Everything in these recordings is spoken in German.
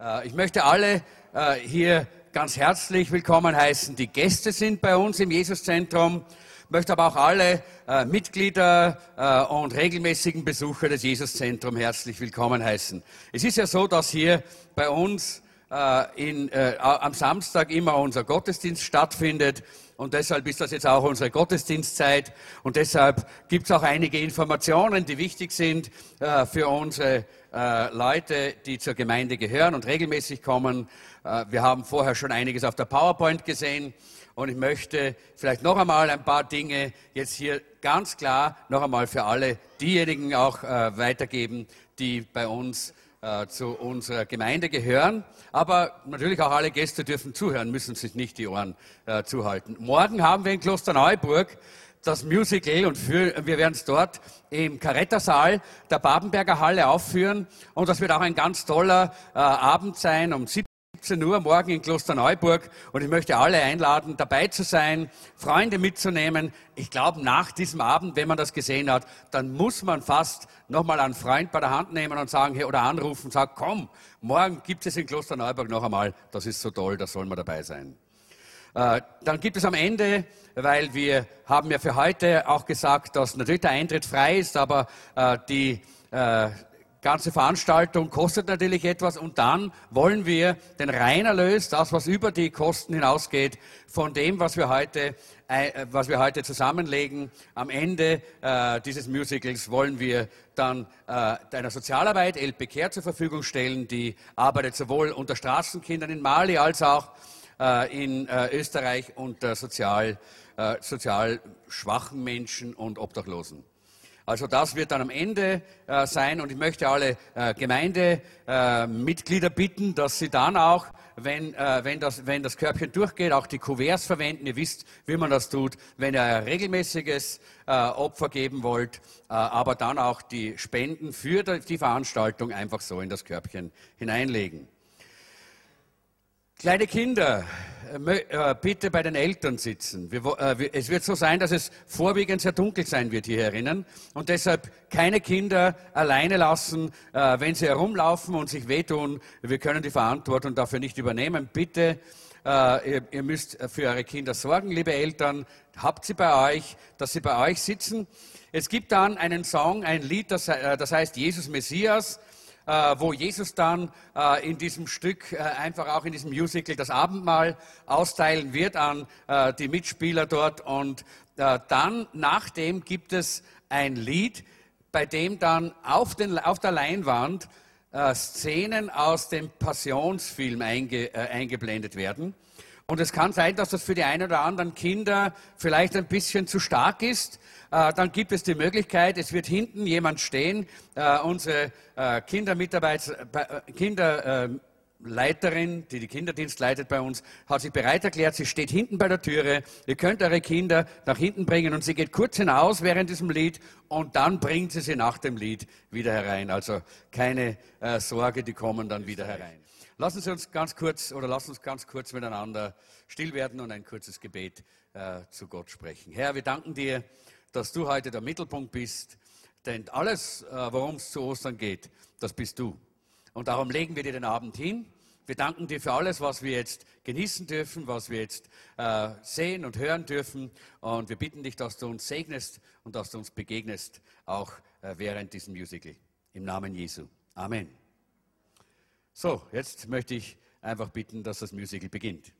Äh, ich möchte alle äh, hier ganz herzlich willkommen heißen, die Gäste sind bei uns im Jesuszentrum. Ich möchte aber auch alle äh, Mitglieder und regelmäßigen Besucher des Jesuszentrums herzlich willkommen heißen. Es ist ja so, dass hier bei uns in, am Samstag immer unser Gottesdienst stattfindet. Und deshalb ist das jetzt auch unsere Gottesdienstzeit. Und deshalb gibt es auch einige Informationen, die wichtig sind äh, für unsere äh, Leute, die zur Gemeinde gehören und regelmäßig kommen. Äh, wir haben vorher schon einiges auf der PowerPoint gesehen. Und ich möchte vielleicht noch einmal ein paar Dinge jetzt hier ganz klar noch einmal für alle diejenigen auch äh, weitergeben, die bei uns äh, zu unserer Gemeinde gehören. Aber natürlich auch alle Gäste dürfen zuhören, müssen sich nicht die Ohren äh, zuhalten. Morgen haben wir in Klosterneuburg das Musical und für, wir werden es dort im Karettersaal der Babenberger Halle aufführen. Und das wird auch ein ganz toller äh, Abend sein um 17 17 Uhr morgen in Klosterneuburg und ich möchte alle einladen, dabei zu sein, Freunde mitzunehmen. Ich glaube, nach diesem Abend, wenn man das gesehen hat, dann muss man fast nochmal einen Freund bei der Hand nehmen und sagen, hey, oder anrufen und sagen, komm, morgen gibt es in Klosterneuburg noch einmal, das ist so toll, da soll man dabei sein. Äh, dann gibt es am Ende, weil wir haben ja für heute auch gesagt, dass natürlich der Eintritt frei ist, aber äh, die äh, ganze Veranstaltung kostet natürlich etwas und dann wollen wir den Reinerlös, das was über die Kosten hinausgeht, von dem, was wir heute, äh, was wir heute zusammenlegen, am Ende äh, dieses Musicals wollen wir dann äh, einer Sozialarbeit, LP Care, zur Verfügung stellen, die arbeitet sowohl unter Straßenkindern in Mali als auch äh, in äh, Österreich unter sozial, äh, sozial schwachen Menschen und Obdachlosen. Also das wird dann am Ende äh, sein und ich möchte alle äh, Gemeindemitglieder äh, bitten, dass sie dann auch, wenn, äh, wenn, das, wenn das Körbchen durchgeht, auch die Kuverts verwenden. Ihr wisst, wie man das tut, wenn ihr ein regelmäßiges äh, Opfer geben wollt, äh, aber dann auch die Spenden für die Veranstaltung einfach so in das Körbchen hineinlegen. Kleine Kinder, bitte bei den Eltern sitzen. Äh, es wird so sein, dass es vorwiegend sehr dunkel sein wird hier herinnen und deshalb keine Kinder alleine lassen, wenn sie herumlaufen und sich wehtun. Wir können die Verantwortung dafür nicht übernehmen. Bitte, ihr müsst für eure Kinder sorgen, liebe Eltern. Habt sie bei euch, dass sie bei euch sitzen. Es gibt dann einen Song, ein Lied, das heißt Jesus Messias. Äh, wo Jesus dann äh, in diesem Stück, äh, einfach auch in diesem Musical, das Abendmahl austeilen wird an die Mitspieler dort. Und dann, nachdem, gibt es ein Lied, bei dem dann auf, den, auf der Leinwand Szenen aus dem Passionsfilm einge, eingeblendet werden. Und es kann sein, dass das für die einen oder anderen Kinder vielleicht ein bisschen zu stark ist. Äh, dann gibt es die Möglichkeit, es wird hinten jemand stehen, äh, unsere äh, Kinderleiterin, die die Kinderdienst leitet bei uns, hat sich bereit erklärt. Sie steht hinten bei der Türe. Ihr könnt eure Kinder nach hinten bringen und sie geht kurz hinaus während diesem Lied und dann bringt sie sie nach dem Lied wieder herein. Also keine äh, Sorge, die kommen dann wieder herein. Lassen Sie uns ganz kurz oder lassen uns ganz kurz miteinander still werden und ein kurzes Gebet äh, zu Gott sprechen. Herr, wir danken dir dass du heute der Mittelpunkt bist. Denn alles, äh, worum es zu Ostern geht, das bist du. Und darum legen wir dir den Abend hin. Wir danken dir für alles, was wir jetzt genießen dürfen, was wir jetzt äh, sehen und hören dürfen. Und wir bitten dich, dass du uns segnest und dass du uns begegnest, auch äh, während diesem Musical. Im Namen Jesu. Amen. So, jetzt möchte ich einfach bitten, dass das Musical beginnt.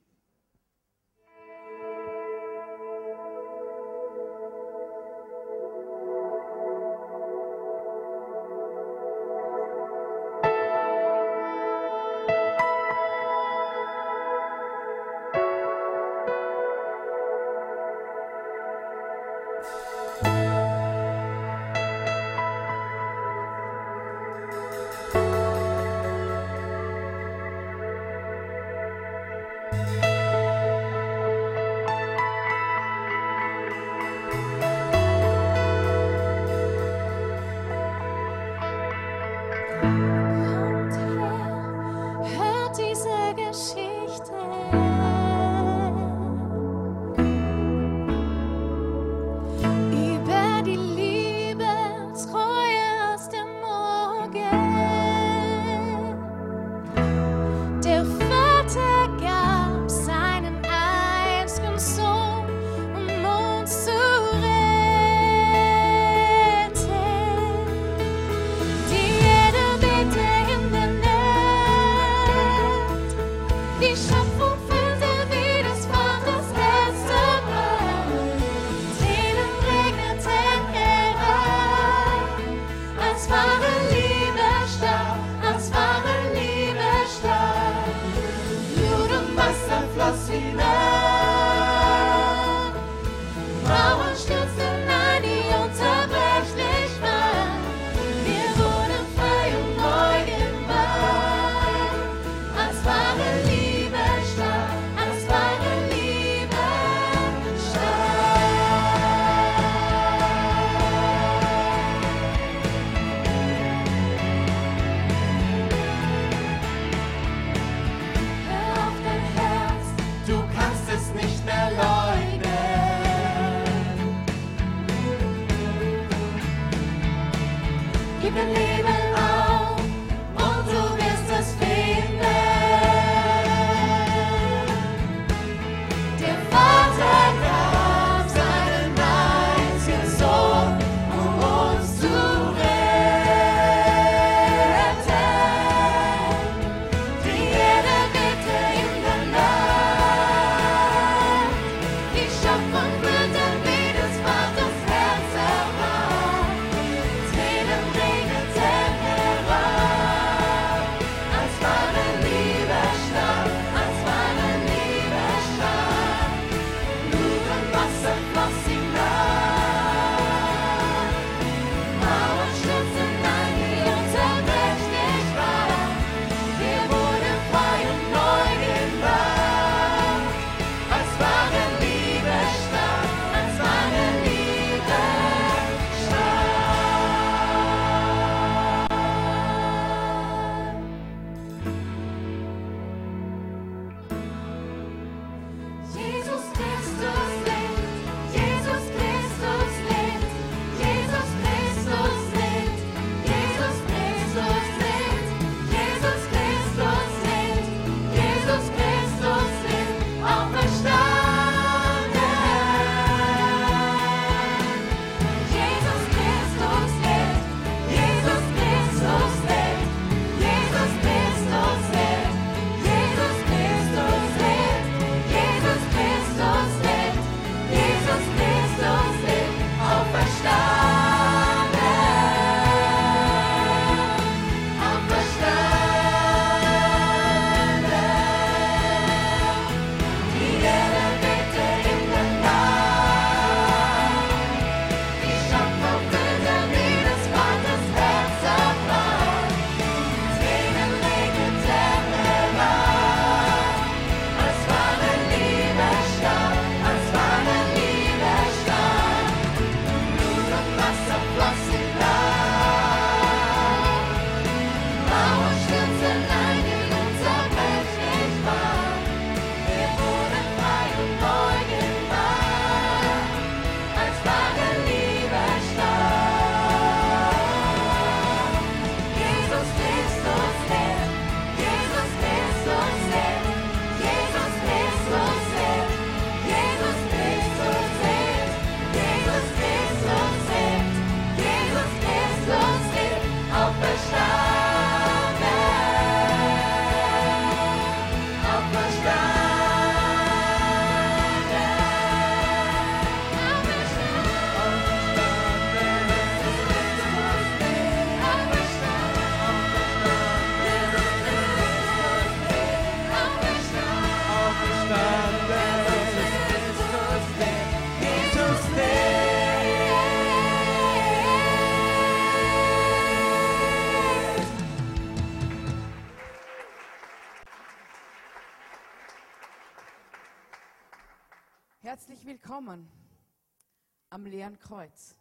Leeren Kreuz.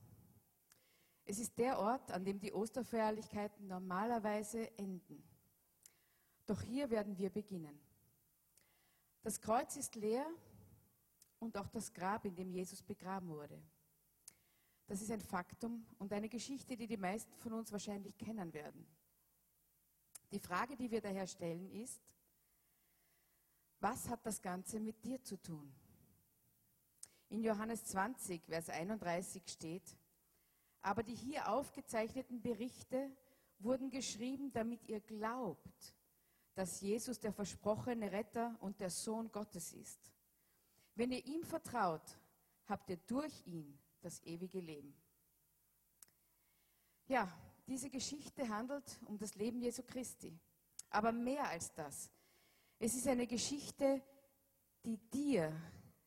Es ist der Ort, an dem die Osterfeierlichkeiten normalerweise enden. Doch hier werden wir beginnen. Das Kreuz ist leer und auch das Grab, in dem Jesus begraben wurde. Das ist ein Faktum und eine Geschichte, die die meisten von uns wahrscheinlich kennen werden. Die Frage, die wir daher stellen, ist, was hat das Ganze mit dir zu tun? In Johannes 20, Vers 31 steht, aber die hier aufgezeichneten Berichte wurden geschrieben, damit ihr glaubt, dass Jesus der versprochene Retter und der Sohn Gottes ist. Wenn ihr ihm vertraut, habt ihr durch ihn das ewige Leben. Ja, diese Geschichte handelt um das Leben Jesu Christi. Aber mehr als das. Es ist eine Geschichte, die dir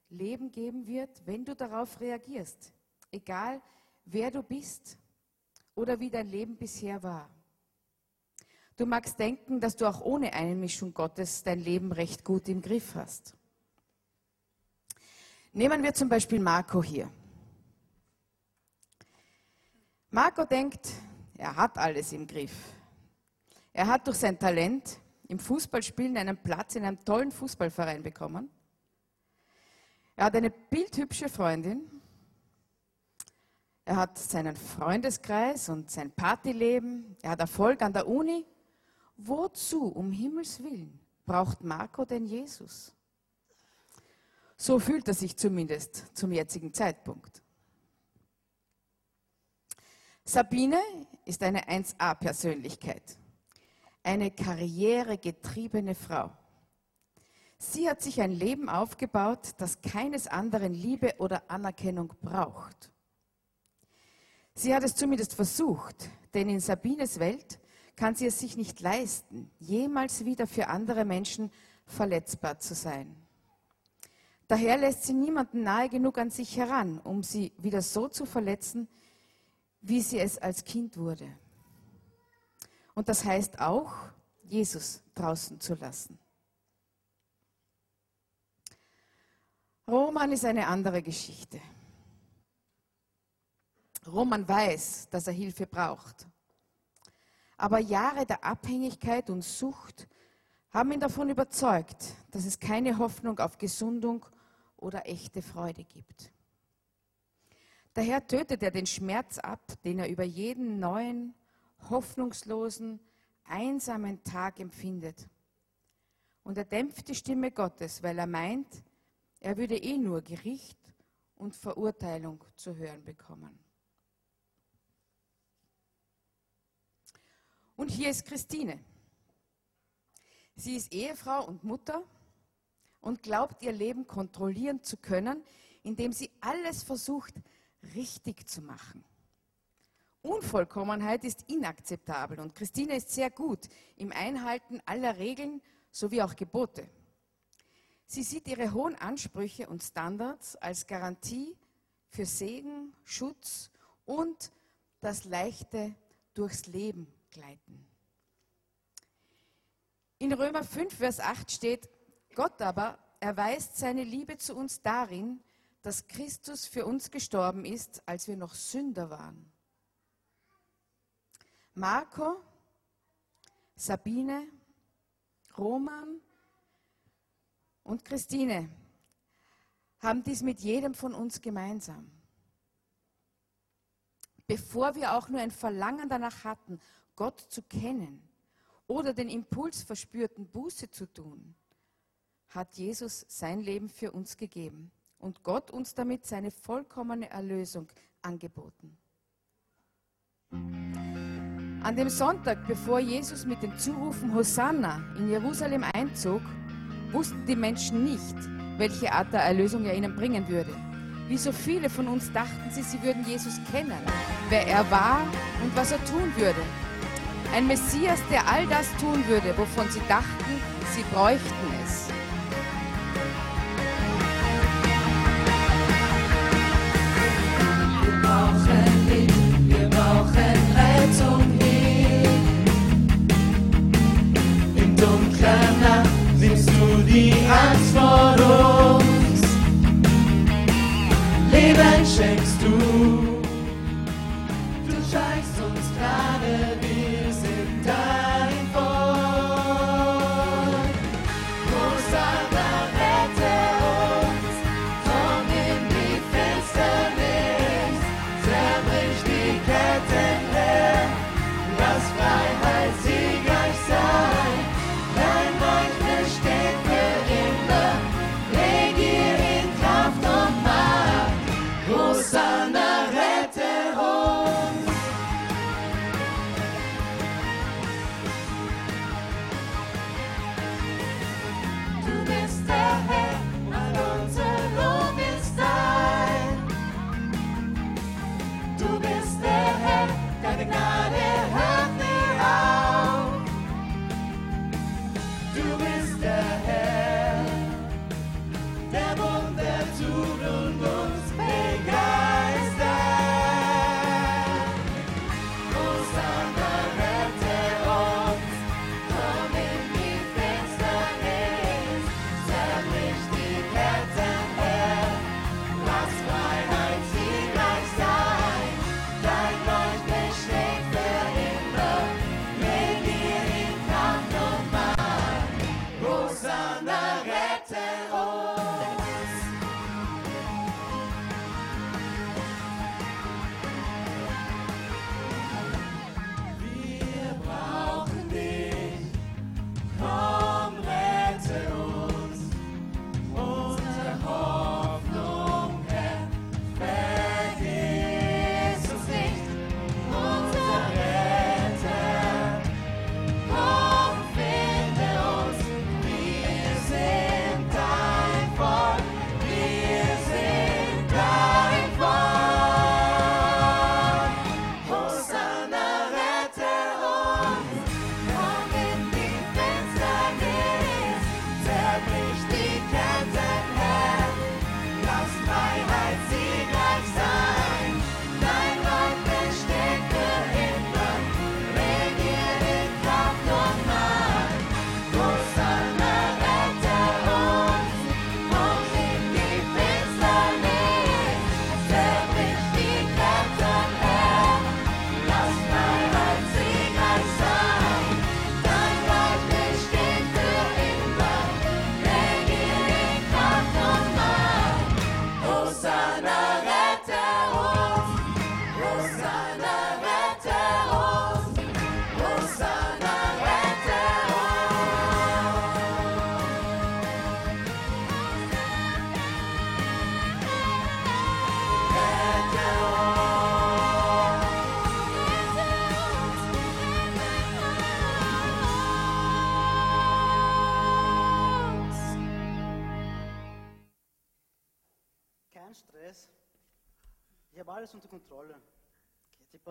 Leben geben wird, wenn du darauf reagierst. Egal, wer du bist oder wie dein Leben bisher war. Du magst denken, dass du auch ohne Einmischung Gottes dein Leben recht gut im Griff hast. Nehmen wir zum Beispiel Marco hier. Marco denkt, er hat alles im Griff. Er hat durch sein Talent im Fußballspielen einen Platz in einem tollen Fußballverein bekommen. Er hat eine bildhübsche Freundin. Er hat seinen Freundeskreis und sein Partyleben. Er hat Erfolg an der Uni Wozu, um Himmels willen, braucht Marco denn Jesus? So fühlt er sich zumindest zum jetzigen Zeitpunkt. Sabine ist eine 1a-Persönlichkeit, eine karrieregetriebene Frau. Sie hat sich ein Leben aufgebaut, das keines anderen Liebe oder Anerkennung braucht. Sie hat es zumindest versucht, denn in Sabines Welt kann sie es sich nicht leisten, jemals wieder für andere Menschen verletzbar zu sein. Daher lässt sie niemanden nahe genug an sich heran, um sie wieder so zu verletzen, wie sie es als Kind wurde. Und das heißt auch, Jesus draußen zu lassen. Roman ist eine andere Geschichte. Roman weiß, dass er Hilfe braucht. Aber Jahre der Abhängigkeit und Sucht haben ihn davon überzeugt, dass es keine Hoffnung auf Gesundung oder echte Freude gibt. Daher tötet er den Schmerz ab, den er über jeden neuen, hoffnungslosen, einsamen Tag empfindet. Und er dämpft die Stimme Gottes, weil er meint, er würde eh nur Gericht und Verurteilung zu hören bekommen. Und hier ist Christine. Sie ist Ehefrau und Mutter und glaubt, ihr Leben kontrollieren zu können, indem sie alles versucht, richtig zu machen. Unvollkommenheit ist inakzeptabel und Christine ist sehr gut im Einhalten aller Regeln sowie auch Gebote. Sie sieht ihre hohen Ansprüche und Standards als Garantie für Segen, Schutz und das leichte durchs Leben begleiten. In Römer 5, Vers 8 steht, Gott aber erweist seine Liebe zu uns darin, dass Christus für uns gestorben ist, als wir noch Sünder waren. Marco, Sabine, Roman und Christine haben dies mit jedem von uns gemeinsam. Bevor wir auch nur ein Verlangen danach hatten, Gott zu kennen oder den Impuls verspürten, Buße zu tun, hat Jesus sein Leben für uns gegeben und Gott uns damit seine vollkommene Erlösung angeboten. An dem Sonntag, bevor Jesus mit den Zurufen Hosanna in Jerusalem einzog, wussten die Menschen nicht, welche Art der Erlösung er ihnen bringen würde. Wie so viele von uns dachten sie, sie würden Jesus kennen, wer er war und was er tun würde. Ein Messias, der all das tun würde, wovon sie dachten, sie bräuchten es.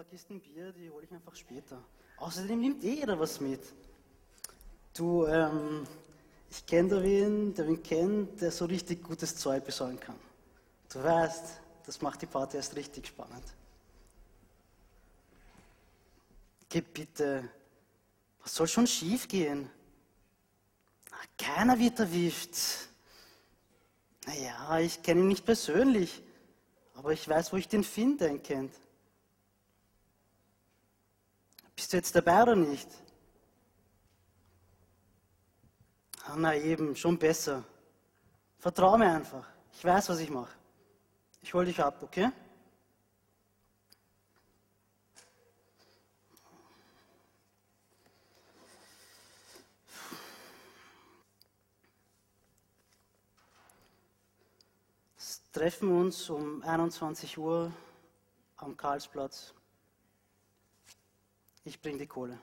Kisten Bier, die hole ich einfach später. Außerdem nimmt eh jeder was mit. Du, ähm, ich kenne da wen, der wen kennt, der so richtig gutes Zeug besorgen kann. Du weißt, das macht die Party erst richtig spannend. Gib bitte. Was soll schon schief gehen? Keiner wird erwischt. Naja, ich kenne ihn nicht persönlich, aber ich weiß, wo ich den finde, ein Kind. Bist du jetzt dabei oder nicht? Ah, na eben, schon besser. Vertrau mir einfach. Ich weiß, was ich mache. Ich hol dich ab, okay? treffen uns um 21 Uhr am Karlsplatz. Ich bringe die Kohle.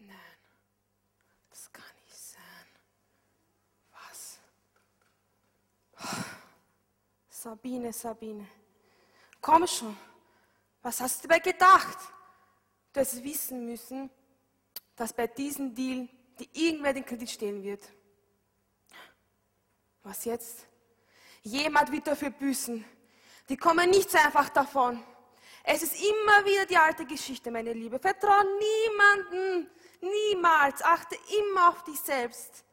Nein, das kann nicht sein. Was? Sabine, Sabine, komm schon. Was hast du dabei gedacht? Du hättest wissen müssen, dass bei diesem Deal die irgendwer den Kredit stehen wird. Was jetzt? Jemand wird dafür büßen. Die kommen nicht so einfach davon. Es ist immer wieder die alte Geschichte, meine Liebe. Vertrau niemanden, niemals. Achte immer auf dich selbst.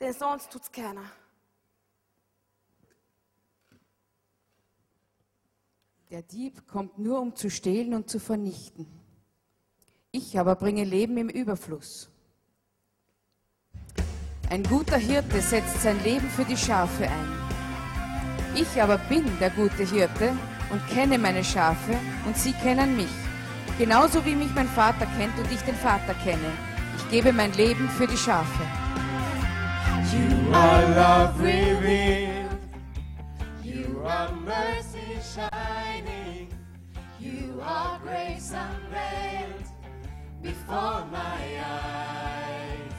Denn sonst tut's keiner. Der Dieb kommt nur, um zu stehlen und zu vernichten. Ich aber bringe Leben im Überfluss. Ein guter Hirte setzt sein Leben für die Schafe ein. Ich aber bin der gute Hirte und kenne meine Schafe und sie kennen mich. Genauso wie mich mein Vater kennt und ich den Vater kenne. Ich gebe mein Leben für die Schafe. You are love revealed. You are mercy shining. You are grace unveiled before my eyes.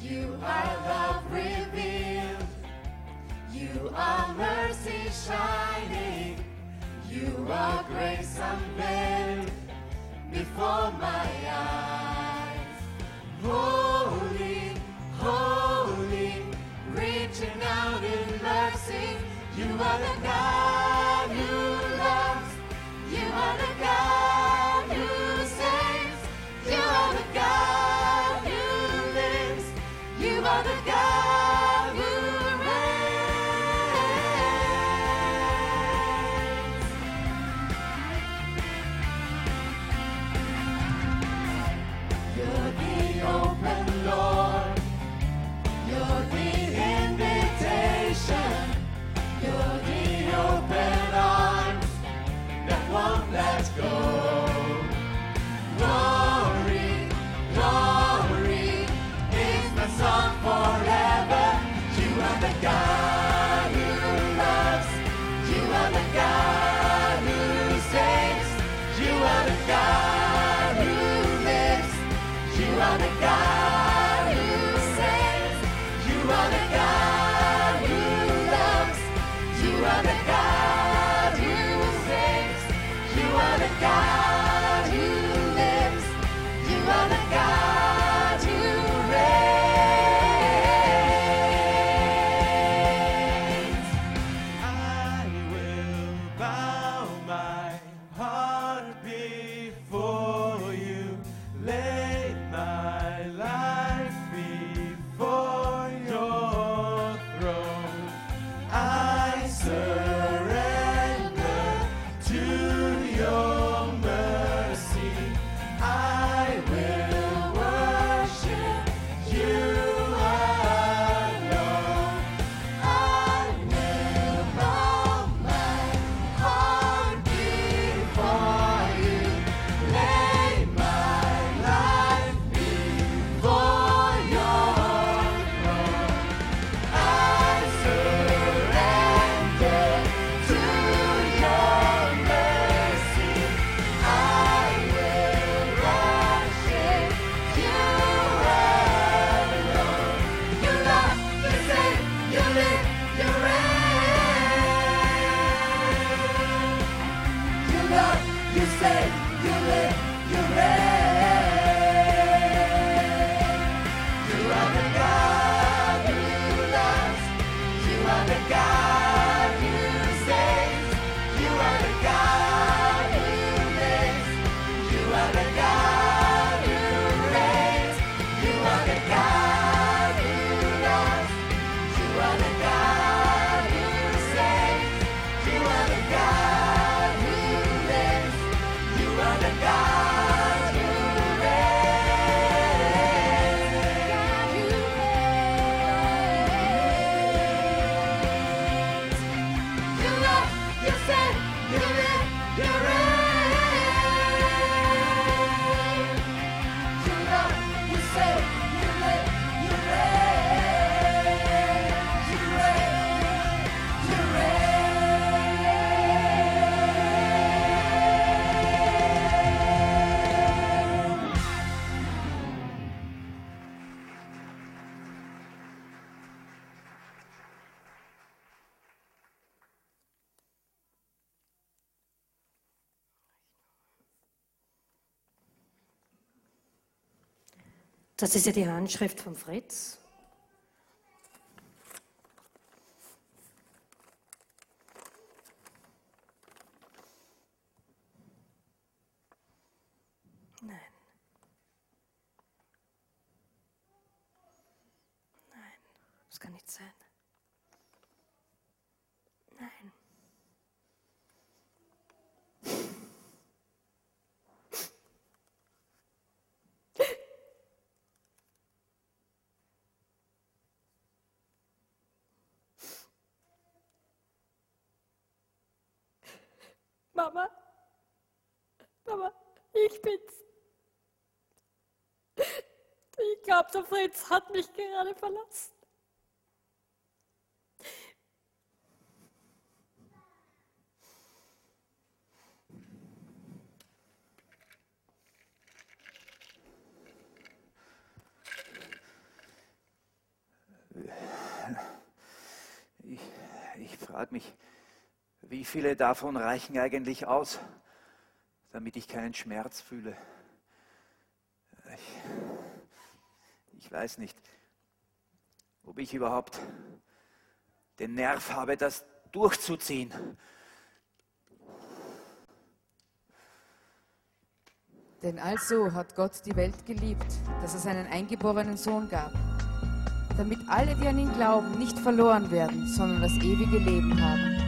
You are love revealed. You are mercy shining. You are grace unveiled before my eyes. Holy, holy, reaching out in mercy. You are the God who loves. You are the God Das ist ja die Handschrift von Fritz. Nein. Nein, das kann nicht sein. Nein. Mama, Mama, ich bin's. Ich glaube, der Fritz hat mich gerade verlassen. Ich, ich frage mich, wie viele davon reichen eigentlich aus, damit ich keinen Schmerz fühle? Ich, ich weiß nicht, ob ich überhaupt den Nerv habe, das durchzuziehen. Denn also hat Gott die Welt geliebt, dass es einen eingeborenen Sohn gab, damit alle, die an ihn glauben, nicht verloren werden, sondern das ewige Leben haben.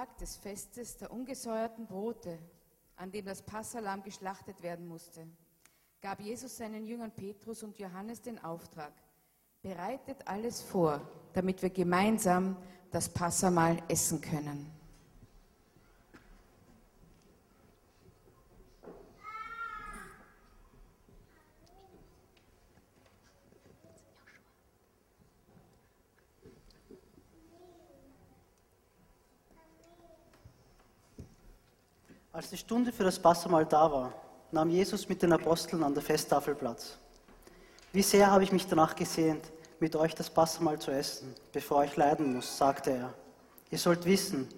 Tag des Festes der ungesäuerten Brote, an dem das Passalam geschlachtet werden musste, gab Jesus seinen Jüngern Petrus und Johannes den Auftrag, bereitet alles vor, damit wir gemeinsam das Passamal essen können. Als die Stunde für das Passamal da war, nahm Jesus mit den Aposteln an der Festtafel Platz. Wie sehr habe ich mich danach gesehnt, mit euch das Passamal zu essen, bevor ich leiden muss, sagte er. Ihr sollt wissen,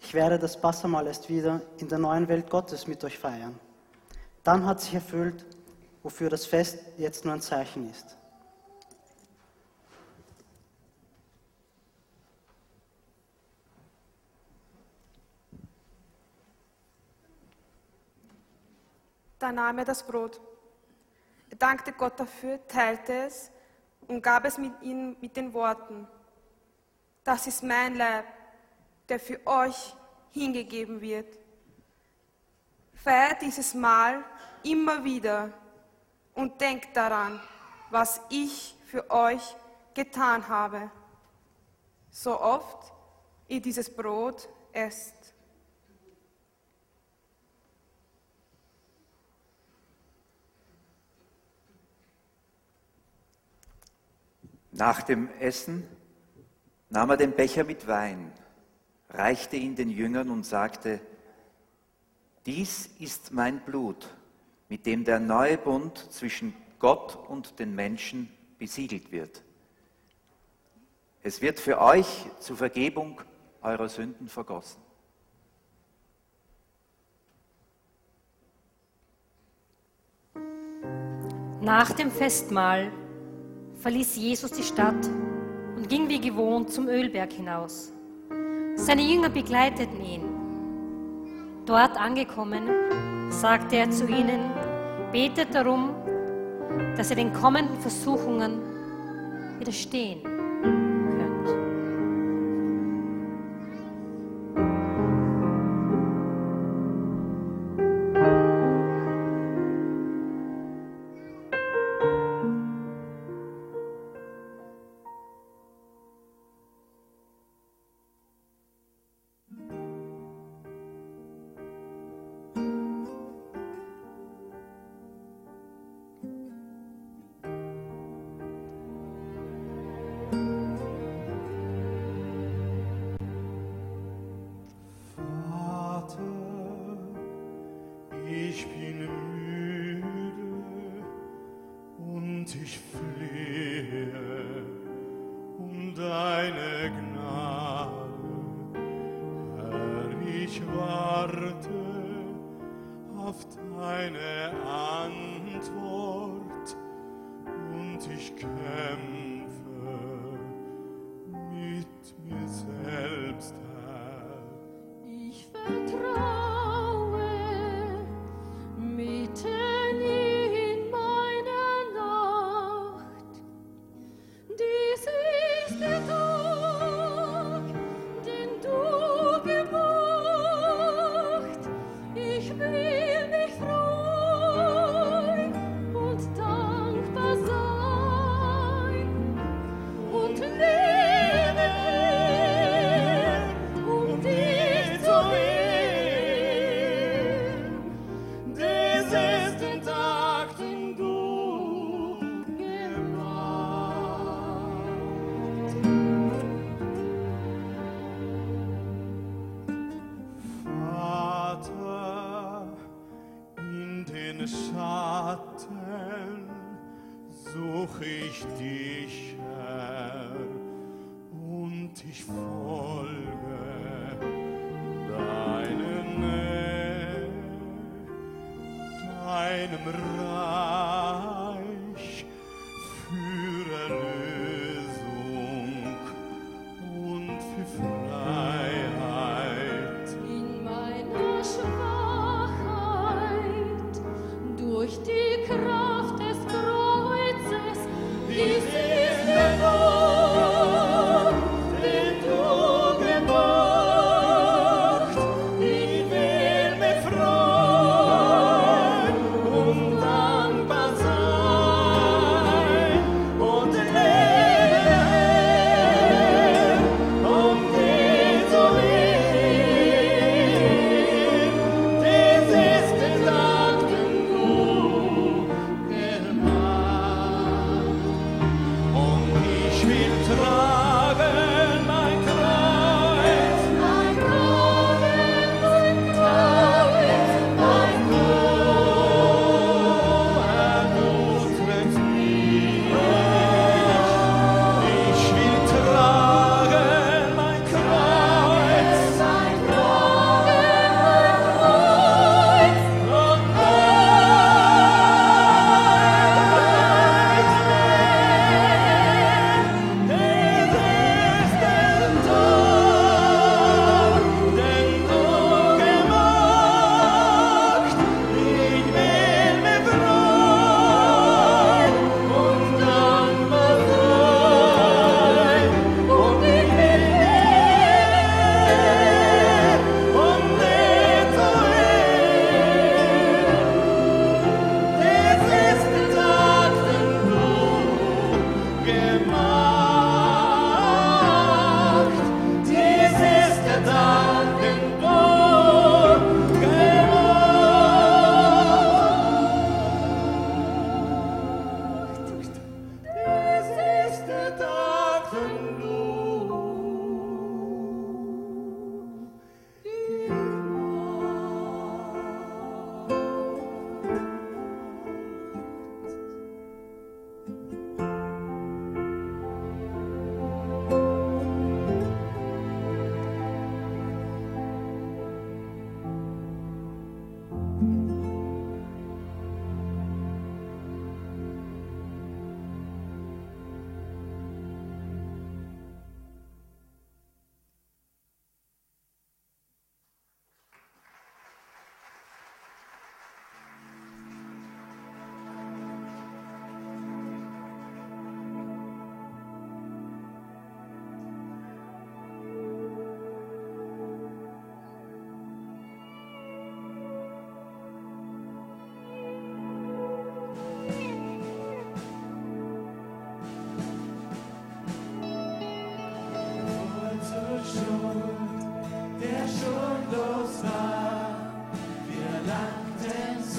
ich werde das Passamal erst wieder in der neuen Welt Gottes mit euch feiern. Dann hat sich erfüllt, wofür das Fest jetzt nur ein Zeichen ist. Da nahm er das Brot. Er dankte Gott dafür, teilte es und gab es mit ihnen mit den Worten, das ist mein Leib, der für euch hingegeben wird. Feiert dieses Mal immer wieder und denkt daran, was ich für euch getan habe, so oft ihr dieses Brot esst. Nach dem Essen nahm er den Becher mit Wein, reichte ihn den Jüngern und sagte, dies ist mein Blut, mit dem der neue Bund zwischen Gott und den Menschen besiegelt wird. Es wird für euch zur Vergebung eurer Sünden vergossen. Nach dem Festmahl verließ Jesus die Stadt und ging wie gewohnt zum Ölberg hinaus. Seine Jünger begleiteten ihn. Dort angekommen, sagte er zu ihnen, betet darum, dass ihr den kommenden Versuchungen widerstehen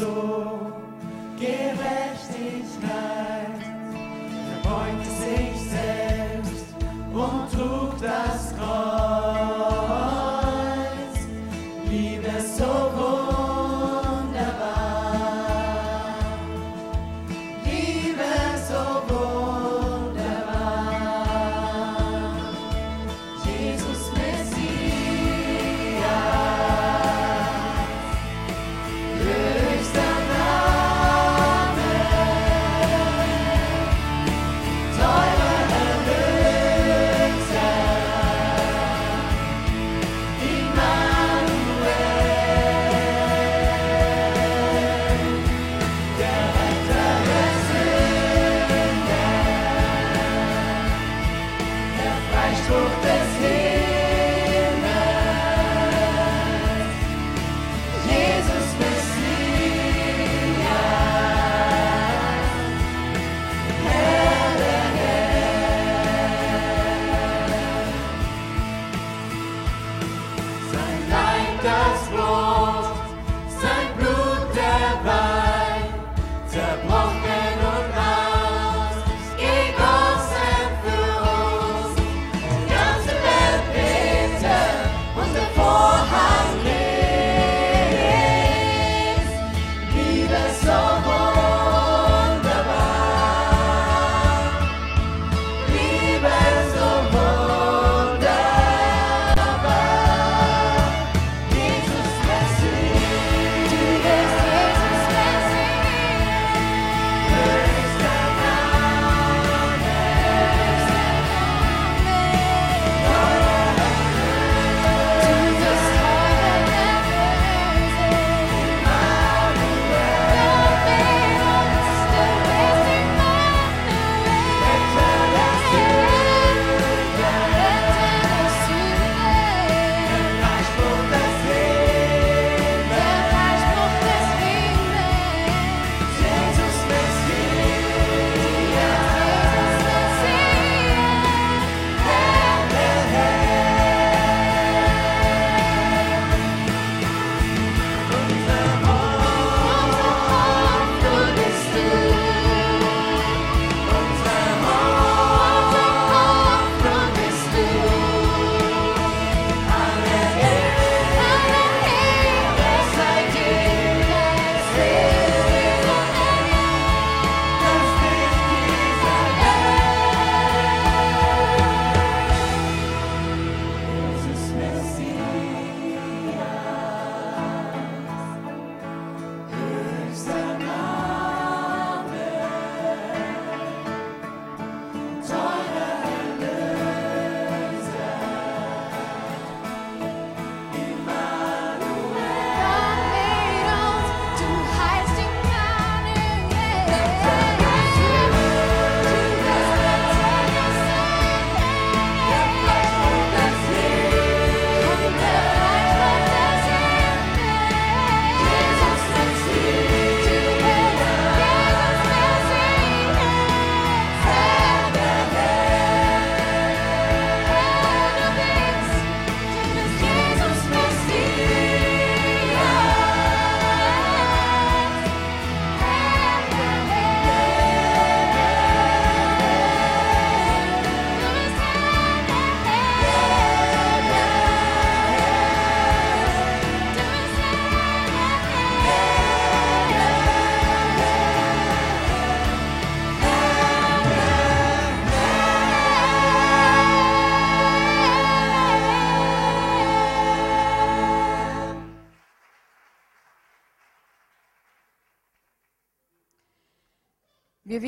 soul.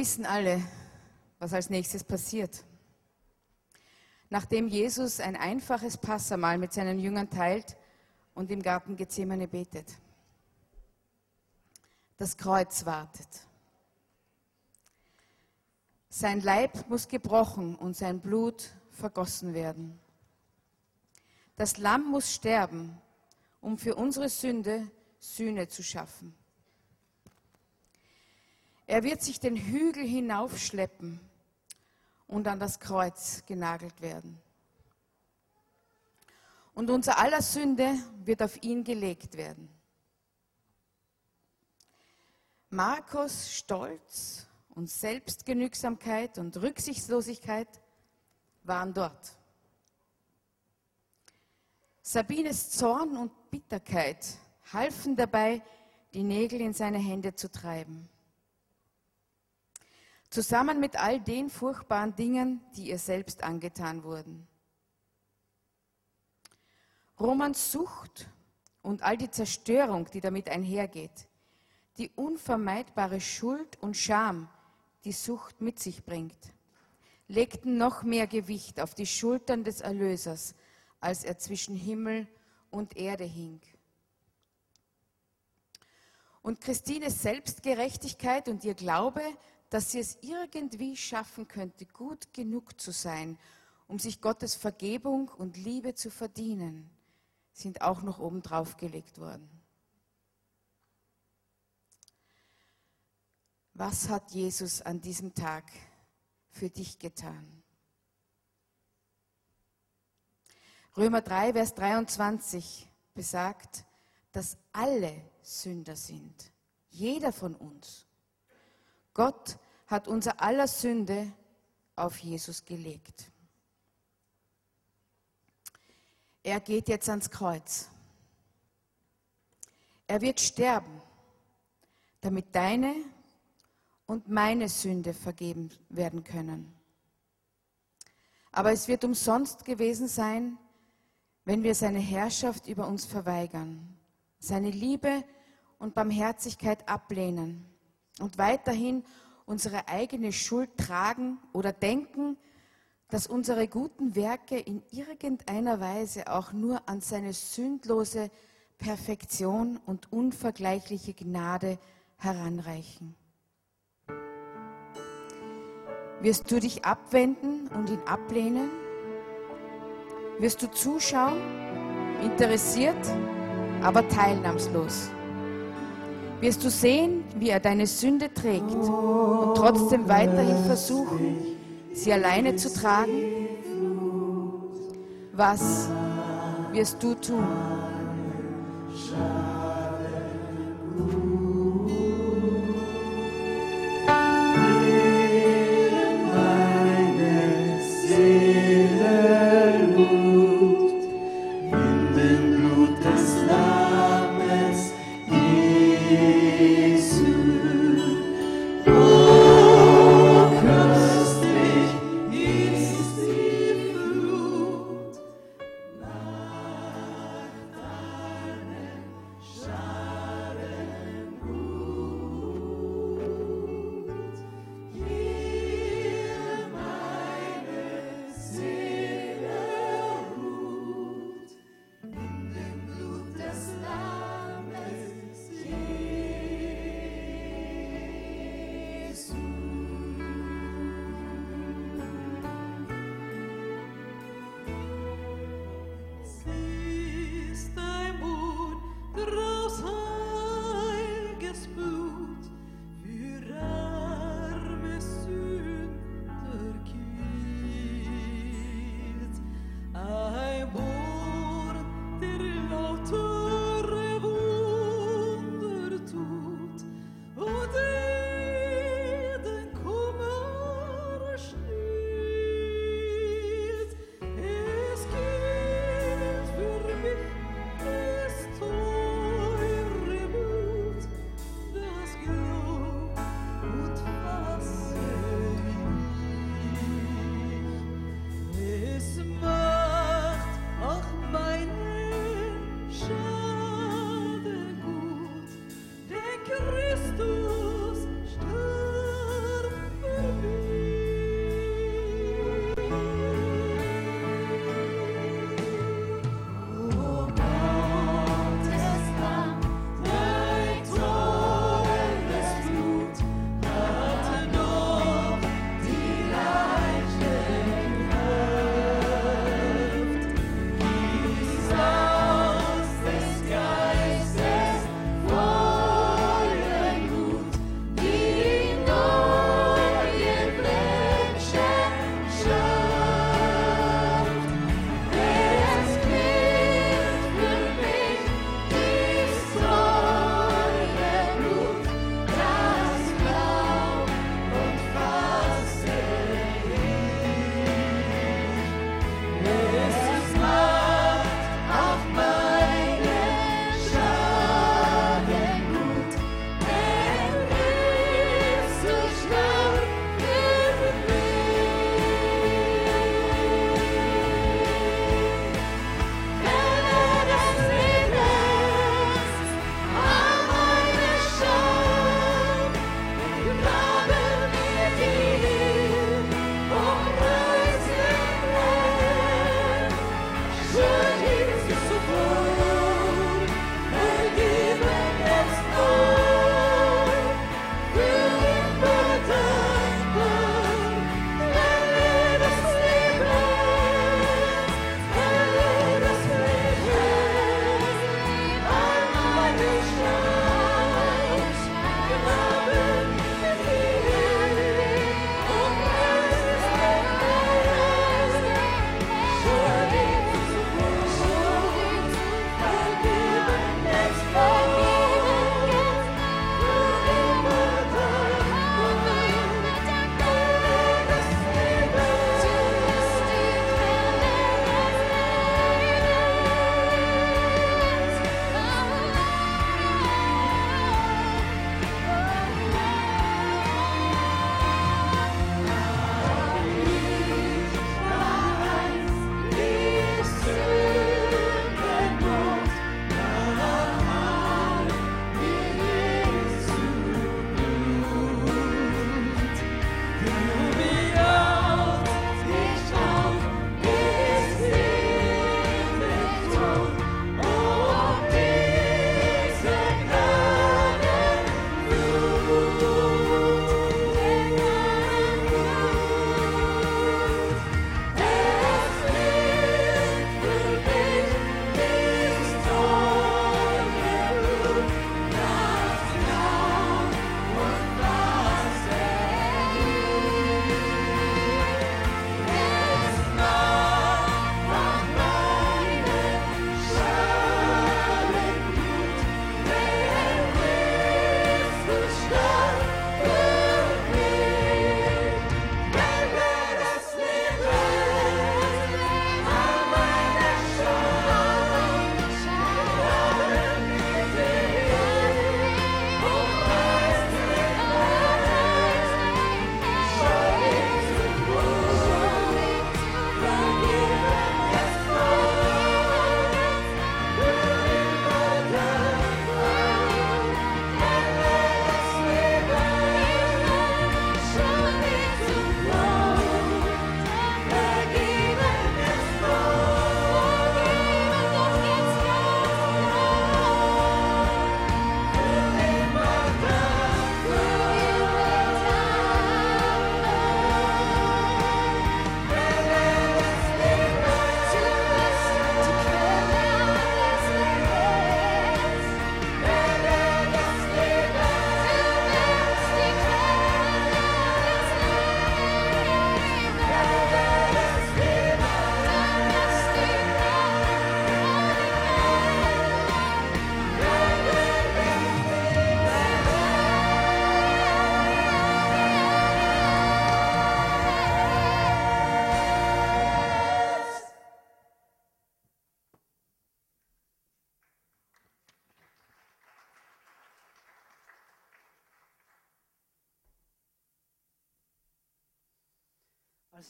wissen alle, was als nächstes passiert. Nachdem Jesus ein einfaches Passamahl mit seinen Jüngern teilt und im Garten Gethsemane betet. Das Kreuz wartet. Sein Leib muss gebrochen und sein Blut vergossen werden. Das Lamm muss sterben, um für unsere Sünde Sühne zu schaffen. Er wird sich den Hügel hinaufschleppen und an das Kreuz genagelt werden. Und unser aller Sünde wird auf ihn gelegt werden. Markus Stolz und Selbstgenügsamkeit und Rücksichtslosigkeit waren dort. Sabines Zorn und Bitterkeit halfen dabei, die Nägel in seine Hände zu treiben. Zusammen mit all den furchtbaren Dingen, die ihr selbst angetan wurden. Romans Sucht und all die Zerstörung, die damit einhergeht, die unvermeidbare Schuld und Scham, die Sucht mit sich bringt, legten noch mehr Gewicht auf die Schultern des Erlösers, als er zwischen Himmel und Erde hing. Und Christines Selbstgerechtigkeit und ihr Glaube, dass sie es irgendwie schaffen könnte, gut genug zu sein, um sich Gottes Vergebung und Liebe zu verdienen, sind auch noch oben drauf gelegt worden. Was hat Jesus an diesem Tag für dich getan? Römer 3, Vers 23 besagt, dass alle Sünder sind. Jeder von uns. Gott hat unser aller Sünde auf Jesus gelegt. Er geht jetzt ans Kreuz. Er wird sterben, damit deine und meine Sünde vergeben werden können. Aber es wird umsonst gewesen sein, wenn wir seine Herrschaft über uns verweigern, seine Liebe und Barmherzigkeit ablehnen und weiterhin unsere eigene Schuld tragen oder denken, dass unsere guten Werke in irgendeiner Weise auch nur an seine sündlose Perfektion und unvergleichliche Gnade heranreichen. Wirst du dich abwenden und ihn ablehnen? Wirst du zuschauen, interessiert, aber teilnahmslos? Wirst du sehen, wie er deine Sünde trägt und trotzdem weiterhin versuchen, sie alleine zu tragen? Was wirst du tun?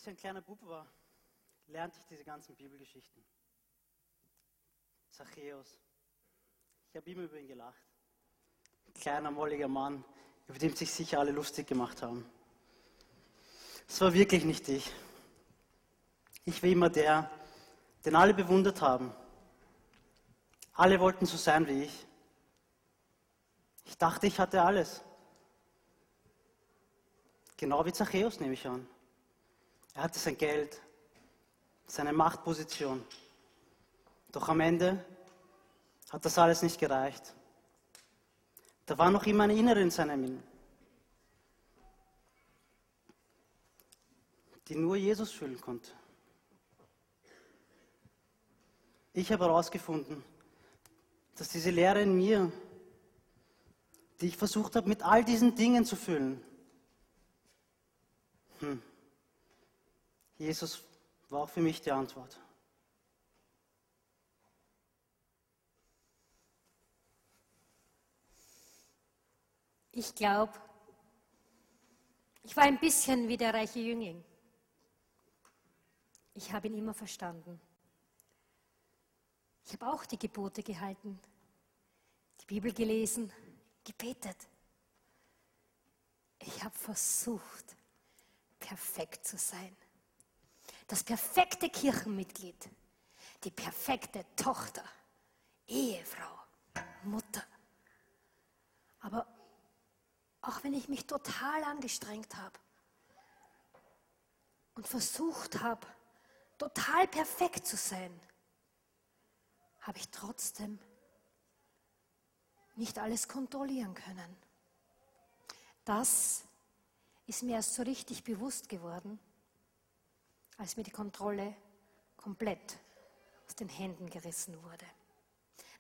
Ich ein kleiner Bub war, lernte ich diese ganzen Bibelgeschichten. Zachäus. Ich habe immer über ihn gelacht. Kleiner, molliger Mann, über den sich sicher alle lustig gemacht haben. Es war wirklich nicht ich. Ich war immer der, den alle bewundert haben. Alle wollten so sein wie ich. Ich dachte, ich hatte alles. Genau wie Zachäus nehme ich an. Er hatte sein Geld, seine Machtposition. Doch am Ende hat das alles nicht gereicht. Da war noch immer ein Innere in seinem Inneren, die nur Jesus füllen konnte. Ich habe herausgefunden, dass diese Lehre in mir, die ich versucht habe, mit all diesen Dingen zu füllen, hm, Jesus war für mich die Antwort. Ich glaube, ich war ein bisschen wie der reiche Jüngling. Ich habe ihn immer verstanden. Ich habe auch die Gebote gehalten, die Bibel gelesen, gebetet. Ich habe versucht, perfekt zu sein. Das perfekte Kirchenmitglied, die perfekte Tochter, Ehefrau, Mutter. Aber auch wenn ich mich total angestrengt habe und versucht habe, total perfekt zu sein, habe ich trotzdem nicht alles kontrollieren können. Das ist mir erst so richtig bewusst geworden, als mir die Kontrolle komplett aus den Händen gerissen wurde.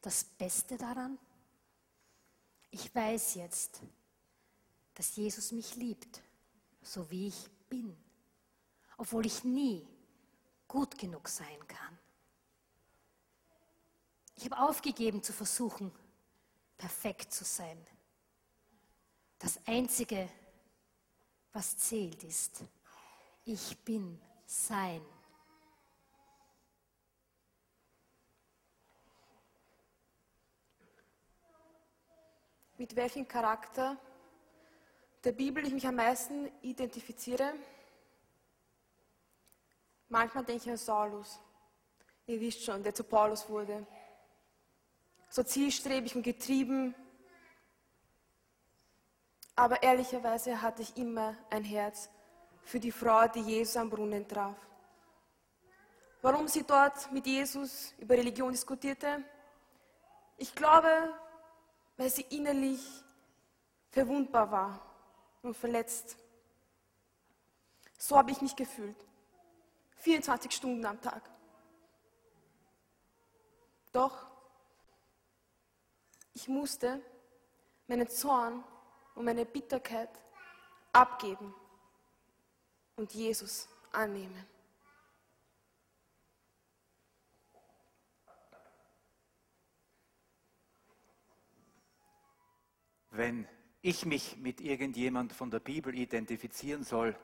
Das Beste daran, ich weiß jetzt, dass Jesus mich liebt, so wie ich bin, obwohl ich nie gut genug sein kann. Ich habe aufgegeben zu versuchen, perfekt zu sein. Das Einzige, was zählt, ist, ich bin sein. Mit welchem Charakter der Bibel ich mich am meisten identifiziere? Manchmal denke ich an Saulus. Ihr wisst schon, der zu Paulus wurde. So zielstrebig und getrieben. Aber ehrlicherweise hatte ich immer ein Herz für die Frau, die Jesus am Brunnen traf. Warum sie dort mit Jesus über Religion diskutierte? Ich glaube, weil sie innerlich verwundbar war und verletzt. So habe ich mich gefühlt. 24 Stunden am Tag. Doch ich musste meinen Zorn und meine Bitterkeit abgeben und Jesus annehmen. Wenn ich mich mit irgendjemand von der Bibel identifizieren soll,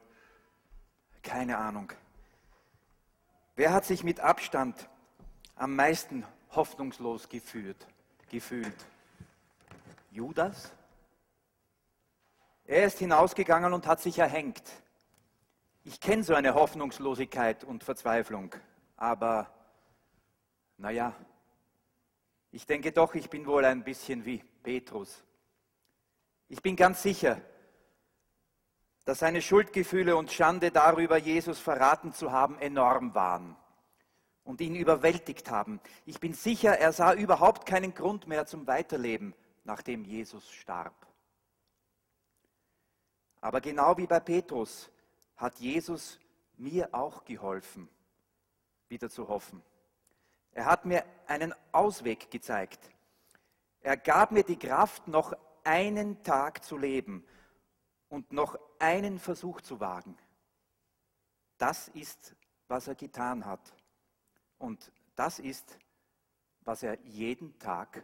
keine Ahnung. Wer hat sich mit Abstand am meisten hoffnungslos gefühlt? gefühlt? Judas? Er ist hinausgegangen und hat sich erhängt. Ich kenne so eine Hoffnungslosigkeit und Verzweiflung, aber naja, ich denke doch, ich bin wohl ein bisschen wie Petrus. Ich bin ganz sicher, dass seine Schuldgefühle und Schande darüber, Jesus verraten zu haben, enorm waren und ihn überwältigt haben. Ich bin sicher, er sah überhaupt keinen Grund mehr zum Weiterleben, nachdem Jesus starb. Aber genau wie bei Petrus hat Jesus mir auch geholfen, wieder zu hoffen. Er hat mir einen Ausweg gezeigt. Er gab mir die Kraft, noch einen Tag zu leben und noch einen Versuch zu wagen. Das ist, was er getan hat. Und das ist, was er jeden Tag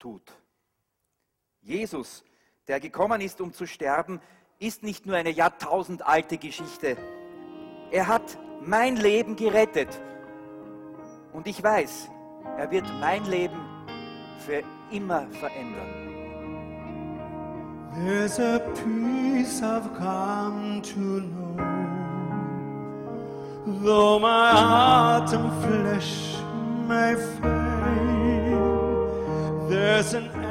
tut. Jesus, der gekommen ist, um zu sterben, ist nicht nur eine jahrtausendalte Geschichte. Er hat mein Leben gerettet. Und ich weiß, er wird mein Leben für immer verändern. There's a peace I've come to know, though my heart and flesh may fail. There's an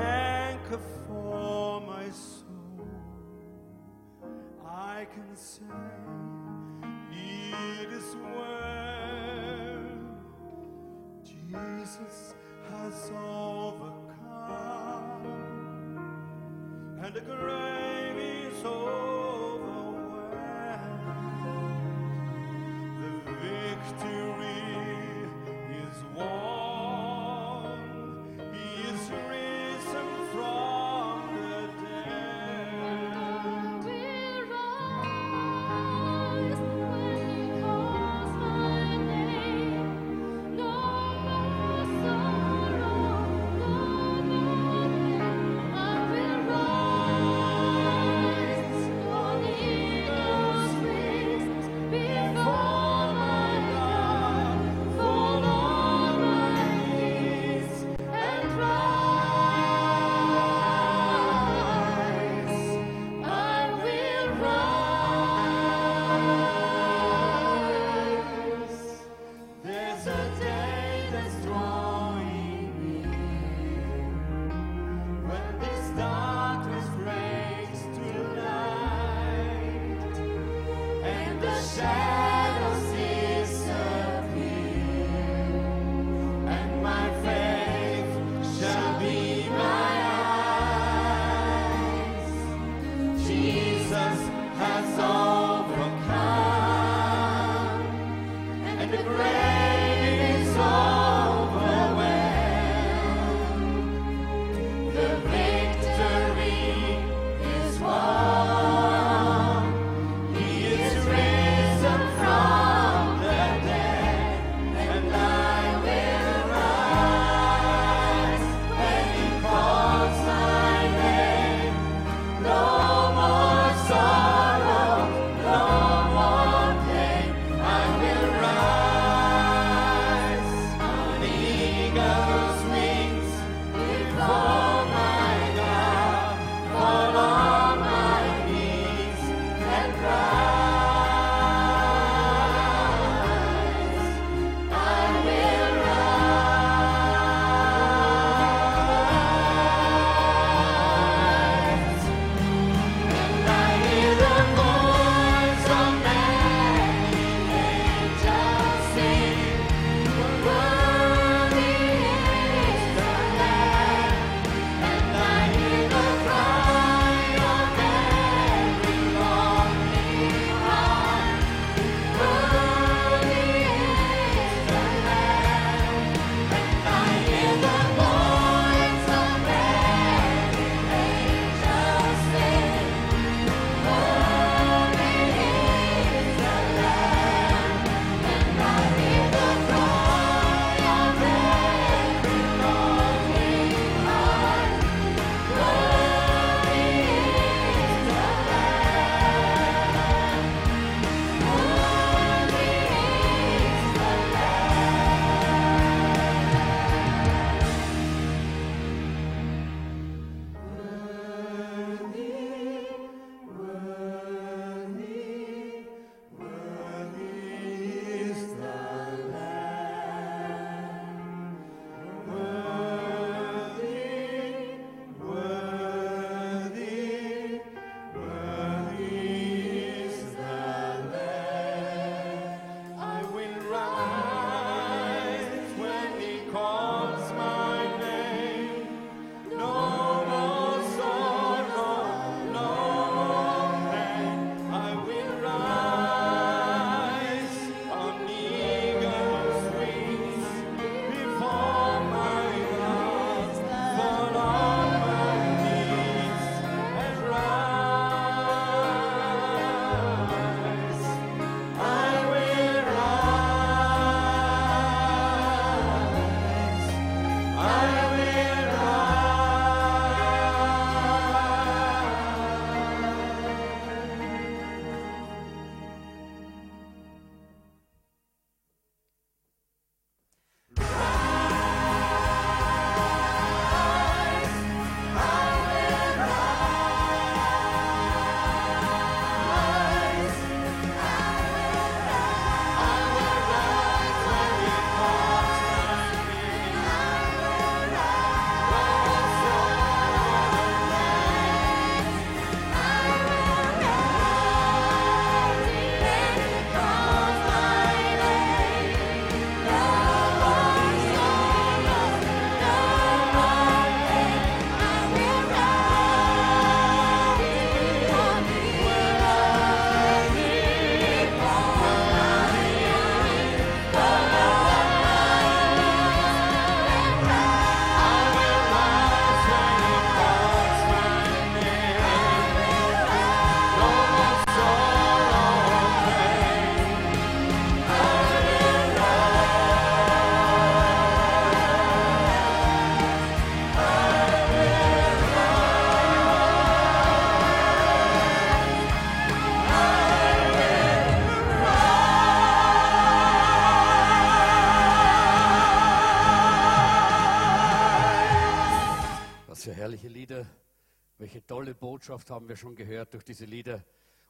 Welche tolle Botschaft haben wir schon gehört durch diese Lieder.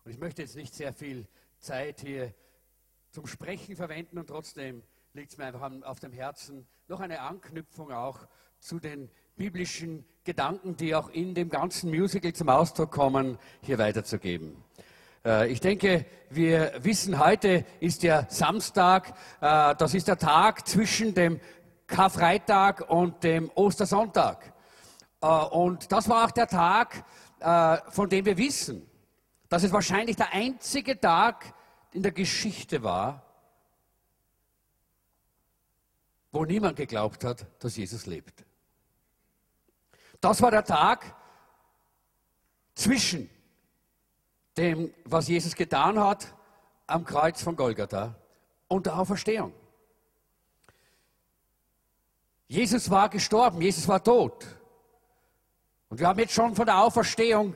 Und ich möchte jetzt nicht sehr viel Zeit hier zum Sprechen verwenden und trotzdem liegt es mir einfach auf dem Herzen, noch eine Anknüpfung auch zu den biblischen Gedanken, die auch in dem ganzen Musical zum Ausdruck kommen, hier weiterzugeben. Äh, Ich denke, wir wissen, heute ist der Samstag, äh, das ist der Tag zwischen dem Karfreitag und dem Ostersonntag. Äh, Und das war auch der Tag, äh, von dem wir wissen, dass es wahrscheinlich der einzige Tag in der Geschichte war, wo niemand geglaubt hat, dass Jesus lebt. Das war der Tag zwischen dem, was Jesus getan hat am Kreuz von Golgatha und der Auferstehung. Jesus war gestorben, Jesus war tot. Und wir haben jetzt schon von der Auferstehung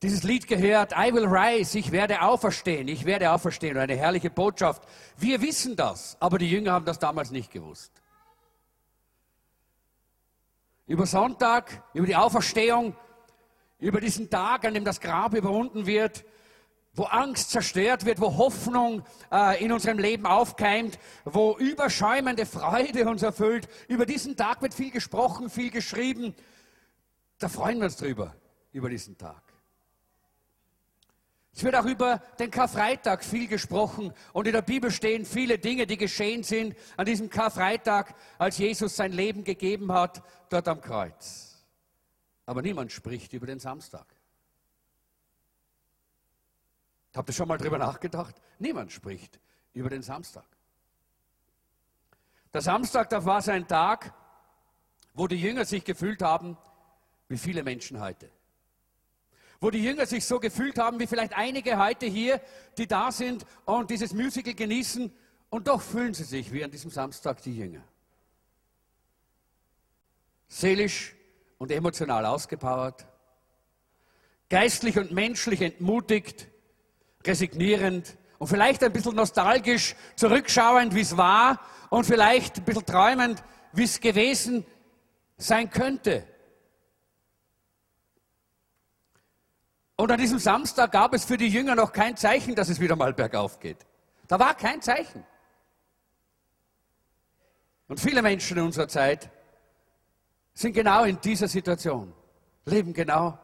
dieses Lied gehört, I will rise, ich werde auferstehen, ich werde auferstehen. Eine herrliche Botschaft. Wir wissen das, aber die Jünger haben das damals nicht gewusst. Über Sonntag, über die Auferstehung, über diesen Tag, an dem das Grab überwunden wird, wo Angst zerstört wird, wo Hoffnung äh, in unserem Leben aufkeimt, wo überschäumende Freude uns erfüllt. Über diesen Tag wird viel gesprochen, viel geschrieben. Da freuen wir uns drüber, über diesen Tag. Es wird auch über den Karfreitag viel gesprochen und in der Bibel stehen viele Dinge, die geschehen sind an diesem Karfreitag, als Jesus sein Leben gegeben hat, dort am Kreuz. Aber niemand spricht über den Samstag. Habt ihr schon mal drüber nachgedacht? Niemand spricht über den Samstag. Der Samstag, das war so ein Tag, wo die Jünger sich gefühlt haben, wie viele Menschen heute. Wo die Jünger sich so gefühlt haben, wie vielleicht einige heute hier, die da sind und dieses Musical genießen, und doch fühlen sie sich wie an diesem Samstag die Jünger. Seelisch und emotional ausgepowert, geistlich und menschlich entmutigt, resignierend und vielleicht ein bisschen nostalgisch zurückschauend, wie es war und vielleicht ein bisschen träumend, wie es gewesen sein könnte. Und an diesem Samstag gab es für die Jünger noch kein Zeichen, dass es wieder mal bergauf geht. Da war kein Zeichen. Und viele Menschen in unserer Zeit sind genau in dieser Situation, leben genau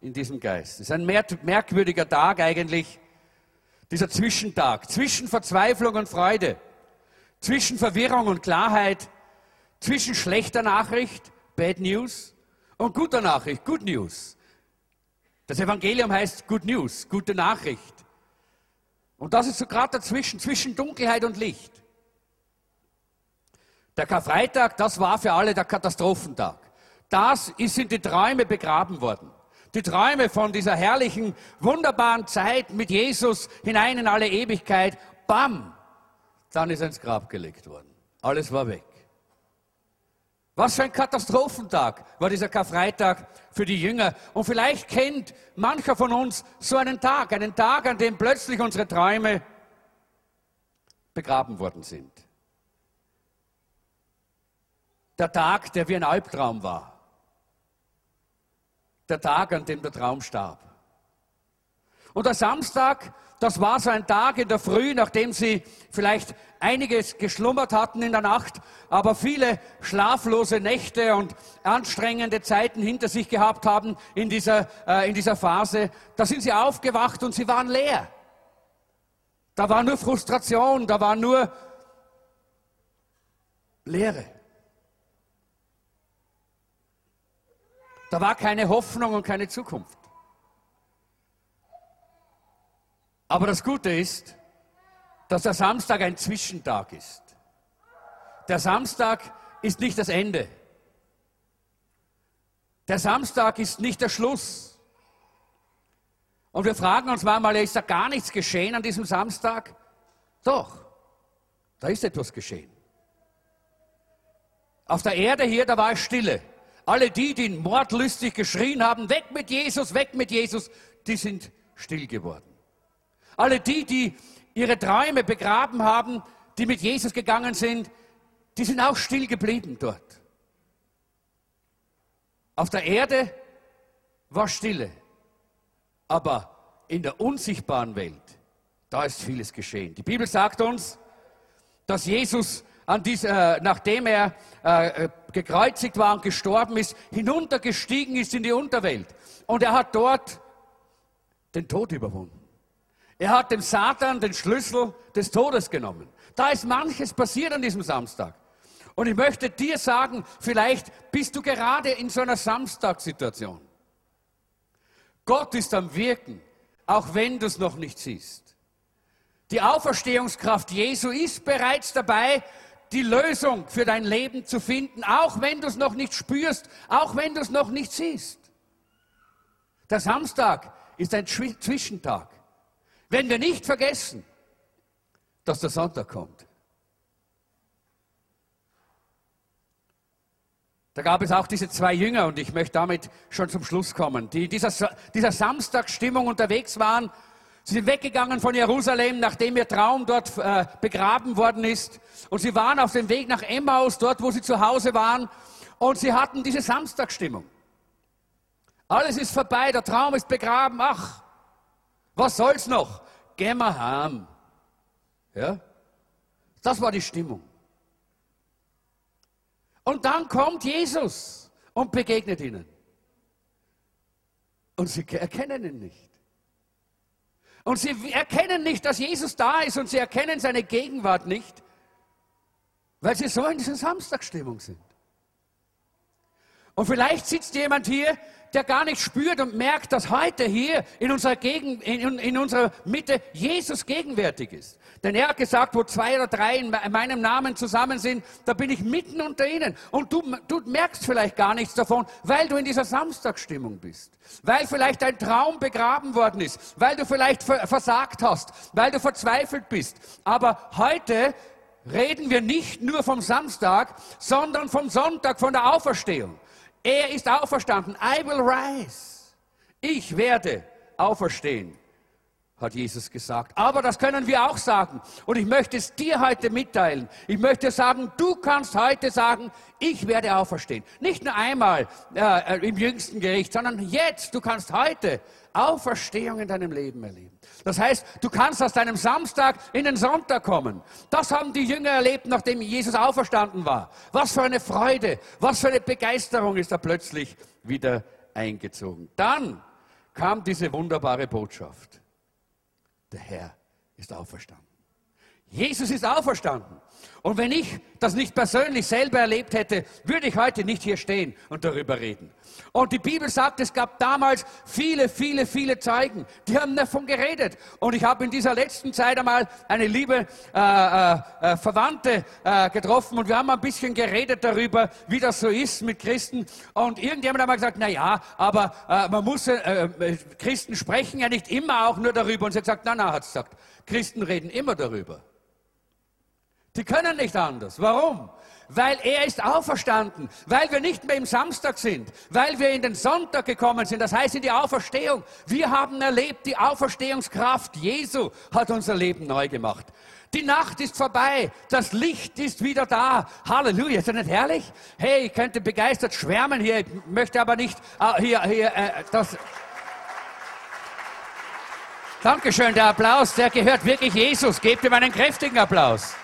in diesem Geist. Es ist ein mer- merkwürdiger Tag eigentlich, dieser Zwischentag, zwischen Verzweiflung und Freude, zwischen Verwirrung und Klarheit, zwischen schlechter Nachricht, Bad News, und guter Nachricht, Good News. Das Evangelium heißt Good News, gute Nachricht. Und das ist so gerade dazwischen, zwischen Dunkelheit und Licht. Der Karfreitag, das war für alle der Katastrophentag. Das sind die Träume begraben worden. Die Träume von dieser herrlichen, wunderbaren Zeit mit Jesus hinein in alle Ewigkeit. Bam! Dann ist er ins Grab gelegt worden. Alles war weg. Was für ein Katastrophentag war dieser Karfreitag für die Jünger. Und vielleicht kennt mancher von uns so einen Tag, einen Tag, an dem plötzlich unsere Träume begraben worden sind. Der Tag, der wie ein Albtraum war. Der Tag, an dem der Traum starb. Und der Samstag, das war so ein Tag in der Früh, nachdem sie vielleicht einiges geschlummert hatten in der Nacht, aber viele schlaflose Nächte und anstrengende Zeiten hinter sich gehabt haben in dieser, äh, in dieser Phase. Da sind sie aufgewacht und sie waren leer. Da war nur Frustration, da war nur Leere. Da war keine Hoffnung und keine Zukunft. Aber das Gute ist, dass der Samstag ein Zwischentag ist. Der Samstag ist nicht das Ende. Der Samstag ist nicht der Schluss. Und wir fragen uns manchmal, ist da gar nichts geschehen an diesem Samstag? Doch, da ist etwas geschehen. Auf der Erde hier, da war es Stille. Alle die, die mordlustig geschrien haben, weg mit Jesus, weg mit Jesus, die sind still geworden. Alle die, die ihre Träume begraben haben, die mit Jesus gegangen sind, die sind auch still geblieben dort. Auf der Erde war Stille, aber in der unsichtbaren Welt, da ist vieles geschehen. Die Bibel sagt uns, dass Jesus, an dieser, nachdem er äh, äh, gekreuzigt war und gestorben ist, hinuntergestiegen ist in die Unterwelt. Und er hat dort den Tod überwunden. Er hat dem Satan den Schlüssel des Todes genommen. Da ist manches passiert an diesem Samstag. Und ich möchte dir sagen, vielleicht bist du gerade in so einer Samstagssituation. Gott ist am Wirken, auch wenn du es noch nicht siehst. Die Auferstehungskraft Jesu ist bereits dabei, die Lösung für dein Leben zu finden, auch wenn du es noch nicht spürst, auch wenn du es noch nicht siehst. Der Samstag ist ein Zwi- Zwischentag. Wenn wir nicht vergessen, dass der Sonntag kommt. Da gab es auch diese zwei Jünger, und ich möchte damit schon zum Schluss kommen, die dieser, dieser Samstagsstimmung unterwegs waren. Sie sind weggegangen von Jerusalem, nachdem ihr Traum dort äh, begraben worden ist. Und sie waren auf dem Weg nach Emmaus, dort wo sie zu Hause waren. Und sie hatten diese Samstagsstimmung. Alles ist vorbei, der Traum ist begraben. Ach, was soll's noch? Gehen wir heim. Ja? Das war die Stimmung. Und dann kommt Jesus und begegnet ihnen. Und sie erkennen ihn nicht. Und sie erkennen nicht, dass Jesus da ist und sie erkennen seine Gegenwart nicht, weil sie so in dieser Samstagstimmung sind. Und vielleicht sitzt jemand hier, der gar nicht spürt und merkt, dass heute hier in unserer, Gegend, in, in unserer Mitte Jesus gegenwärtig ist. Denn er hat gesagt, wo zwei oder drei in me- meinem Namen zusammen sind, da bin ich mitten unter ihnen. Und du, du merkst vielleicht gar nichts davon, weil du in dieser Samstagsstimmung bist. Weil vielleicht dein Traum begraben worden ist. Weil du vielleicht ver- versagt hast. Weil du verzweifelt bist. Aber heute reden wir nicht nur vom Samstag, sondern vom Sonntag, von der Auferstehung. Er ist auferstanden. I will rise. Ich werde auferstehen, hat Jesus gesagt. Aber das können wir auch sagen. Und ich möchte es dir heute mitteilen. Ich möchte sagen, du kannst heute sagen, ich werde auferstehen. Nicht nur einmal äh, im jüngsten Gericht, sondern jetzt. Du kannst heute Auferstehung in deinem Leben erleben. Das heißt, du kannst aus deinem Samstag in den Sonntag kommen. Das haben die Jünger erlebt, nachdem Jesus auferstanden war. Was für eine Freude, was für eine Begeisterung ist da plötzlich wieder eingezogen. Dann kam diese wunderbare Botschaft. Der Herr ist auferstanden. Jesus ist auferstanden. Und wenn ich das nicht persönlich selber erlebt hätte, würde ich heute nicht hier stehen und darüber reden. Und die Bibel sagt, es gab damals viele, viele, viele Zeugen, die haben davon geredet. Und ich habe in dieser letzten Zeit einmal eine liebe äh, äh, äh, Verwandte äh, getroffen und wir haben ein bisschen geredet darüber, wie das so ist mit Christen. Und irgendjemand hat mal gesagt, na ja, aber äh, man muss, äh, äh, Christen sprechen ja nicht immer auch nur darüber. Und sie hat gesagt, na, na, hat sie gesagt, Christen reden immer darüber. Die können nicht anders. Warum? Weil er ist auferstanden, weil wir nicht mehr im Samstag sind, weil wir in den Sonntag gekommen sind, das heißt in die Auferstehung. Wir haben erlebt, die Auferstehungskraft Jesu hat unser Leben neu gemacht. Die Nacht ist vorbei, das Licht ist wieder da. Halleluja, ist das nicht herrlich? Hey, ich könnte begeistert schwärmen hier, ich möchte aber nicht äh, hier, hier, äh, das. Dankeschön, der Applaus, der gehört wirklich Jesus. Gebt ihm einen kräftigen Applaus.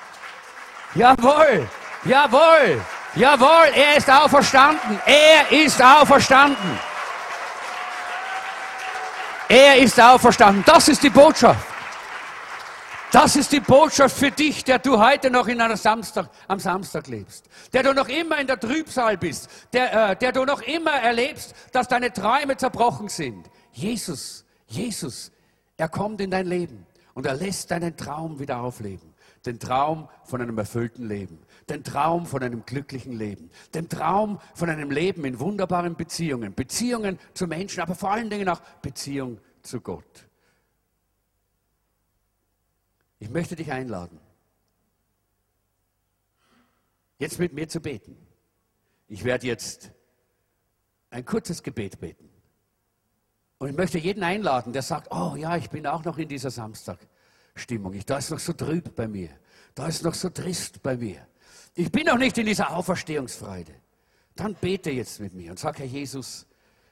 Jawohl, jawohl, jawohl, er ist auferstanden. Er ist auferstanden. Er ist auferstanden. Das ist die Botschaft. Das ist die Botschaft für dich, der du heute noch in einer Samstag, am Samstag lebst. Der du noch immer in der Trübsal bist. Der, äh, der du noch immer erlebst, dass deine Träume zerbrochen sind. Jesus, Jesus, er kommt in dein Leben und er lässt deinen Traum wieder aufleben. Den Traum von einem erfüllten Leben. Den Traum von einem glücklichen Leben. Den Traum von einem Leben in wunderbaren Beziehungen. Beziehungen zu Menschen, aber vor allen Dingen auch Beziehung zu Gott. Ich möchte dich einladen, jetzt mit mir zu beten. Ich werde jetzt ein kurzes Gebet beten. Und ich möchte jeden einladen, der sagt, oh ja, ich bin auch noch in dieser Samstagstimmung. Ich, da ist noch so trüb bei mir. Da ist noch so trist bei mir. Ich bin noch nicht in dieser Auferstehungsfreude. dann bete jetzt mit mir und sag, Herr Jesus,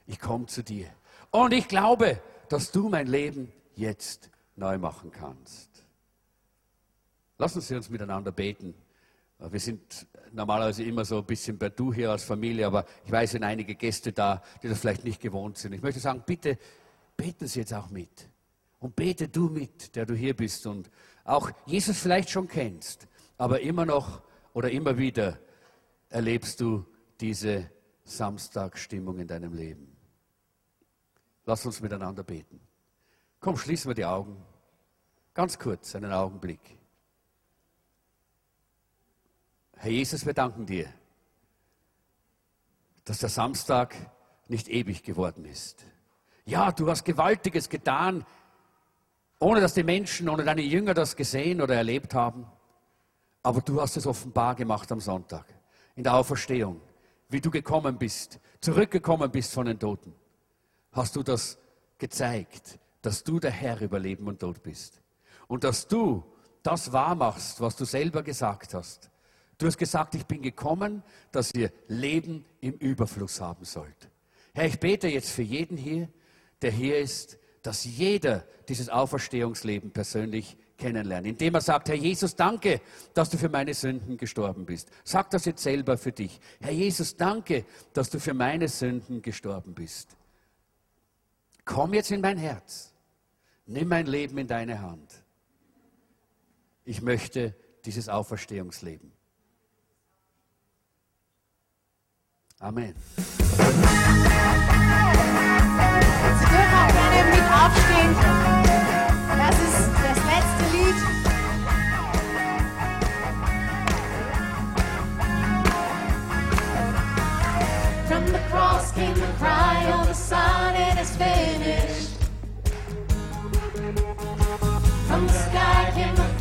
ich komme zu dir. Und ich glaube, dass du mein Leben jetzt neu machen kannst. Lassen Sie uns miteinander beten. Wir sind normalerweise immer so ein bisschen bei Du hier als Familie, aber ich weiß, sind einige Gäste da, die das vielleicht nicht gewohnt sind. Ich möchte sagen, bitte beten Sie jetzt auch mit. Und bete du mit, der du hier bist und auch Jesus vielleicht schon kennst, aber immer noch oder immer wieder erlebst du diese Samstagstimmung in deinem Leben. Lass uns miteinander beten. Komm, schließen wir die Augen. Ganz kurz, einen Augenblick. Herr Jesus, wir danken dir, dass der Samstag nicht ewig geworden ist. Ja, du hast Gewaltiges getan, ohne dass die Menschen, ohne deine Jünger das gesehen oder erlebt haben. Aber du hast es offenbar gemacht am Sonntag, in der Auferstehung, wie du gekommen bist, zurückgekommen bist von den Toten. Hast du das gezeigt, dass du der Herr über Leben und Tod bist. Und dass du das wahrmachst, was du selber gesagt hast. Du hast gesagt, ich bin gekommen, dass ihr Leben im Überfluss haben sollt. Herr, ich bete jetzt für jeden hier, der hier ist, dass jeder dieses Auferstehungsleben persönlich kennenlernt, indem er sagt, Herr Jesus, danke, dass du für meine Sünden gestorben bist. Sag das jetzt selber für dich. Herr Jesus, danke, dass du für meine Sünden gestorben bist. Komm jetzt in mein Herz. Nimm mein Leben in deine Hand. Ich möchte dieses Auferstehungsleben. Amen. Sie dürfen auch gerne mit aufstehen. Came the cry of the Son, it is finished. From the sky came the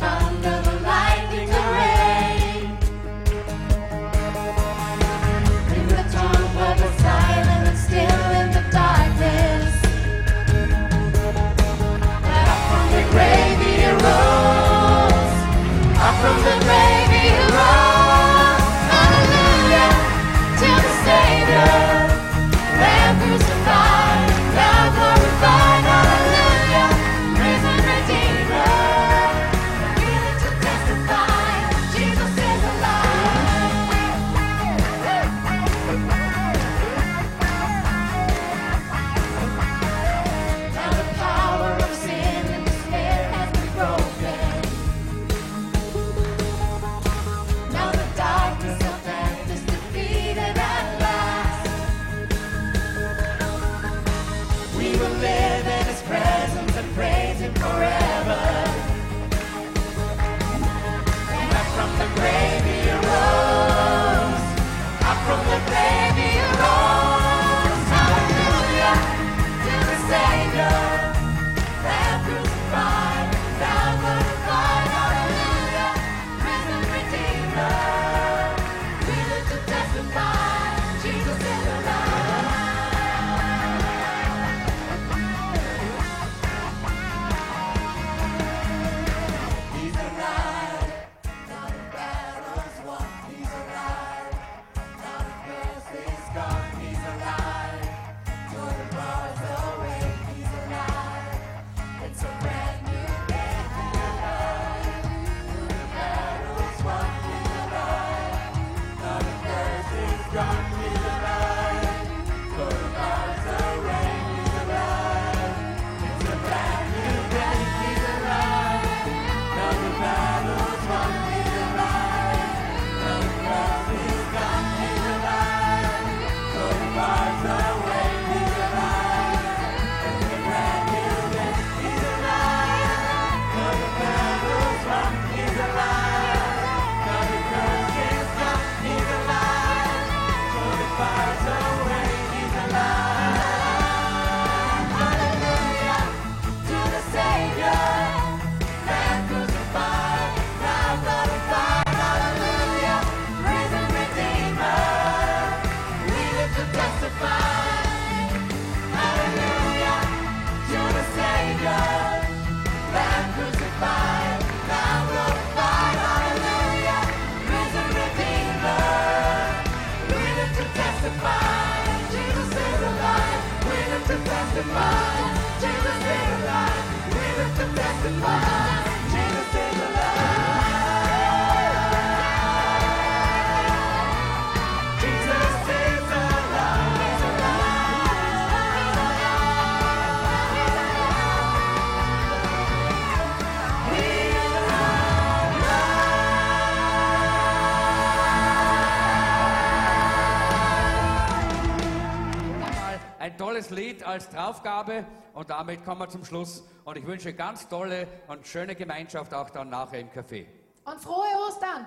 als Draufgabe und damit kommen wir zum Schluss. Und ich wünsche ganz tolle und schöne Gemeinschaft auch dann nachher im Café. Und frohe Ostern!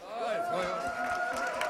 Jawohl, frohe Ostern.